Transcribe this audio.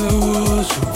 the walls